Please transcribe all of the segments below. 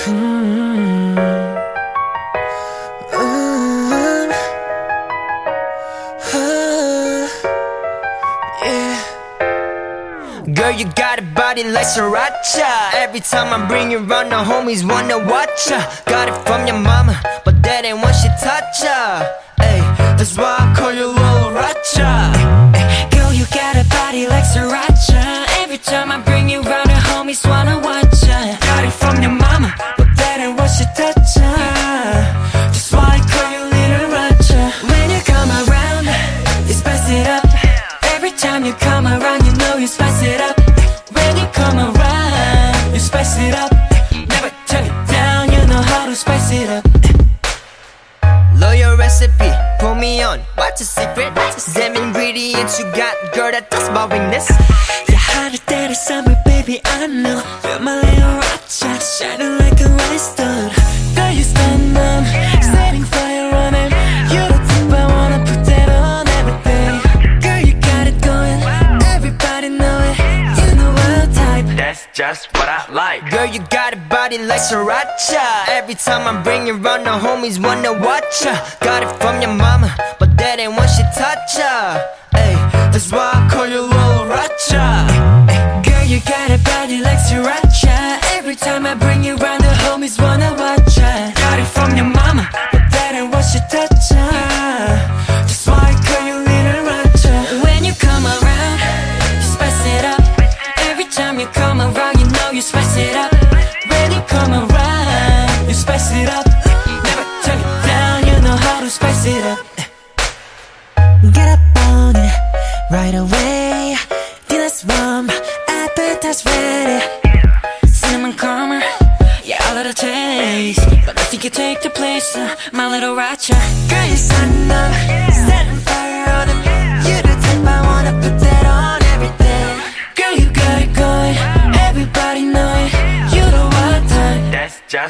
Mm-hmm. Girl, you got a body like sriracha. Every time I bring you around, the homies wanna watch ya. Got it from your mama, but that ain't when she touch ya. Hey, that's why I call you Lil Racha. Girl, you got a body like sriracha. It up. Every time you come around, you know you spice it up. When you come around, you spice it up. Never turn it down, you know how to spice it up. Lawyer recipe, pull me on. What's the secret? Damn ingredients you got, girl, that that's my weakness. You're hotter than the summer, baby, I know. You're my little Racha, shining like a rhinestone. Girl, you stand them, That's just what I like. Girl, you got a body like sriracha. Every time I bring you around, the homies wanna watch ya. Got it from your mama, but that ain't when she touch ya. Hey, that's why I call you Lil Racha. Girl, you got a body like sriracha. Every time I bring you around, spice it up. Get up on it right away. Dinner's warm, appetite's ready. Cinnamon caramel, yeah, a little taste. But I think you take the place, of my little Racha. Girl, you sun up,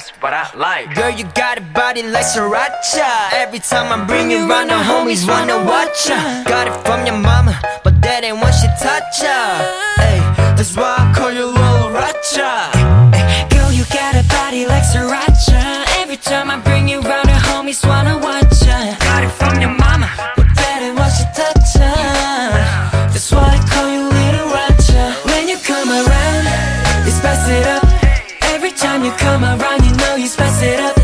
That's what I like. Girl, you got a body like sriracha. Every time I bring you around, the homies wanna watch ya. Got it from your mama, but that ain't when she touch ya. Hey, that's why I call you Lil Racha. Girl, you got a body like sriracha. Every time I bring you around, the homies wanna watch ya. Got it from your mama, but that ain't when she touch ya. That's why I call you Lil Racha. When you come around, you spice it up. Every time you come around you spice it up.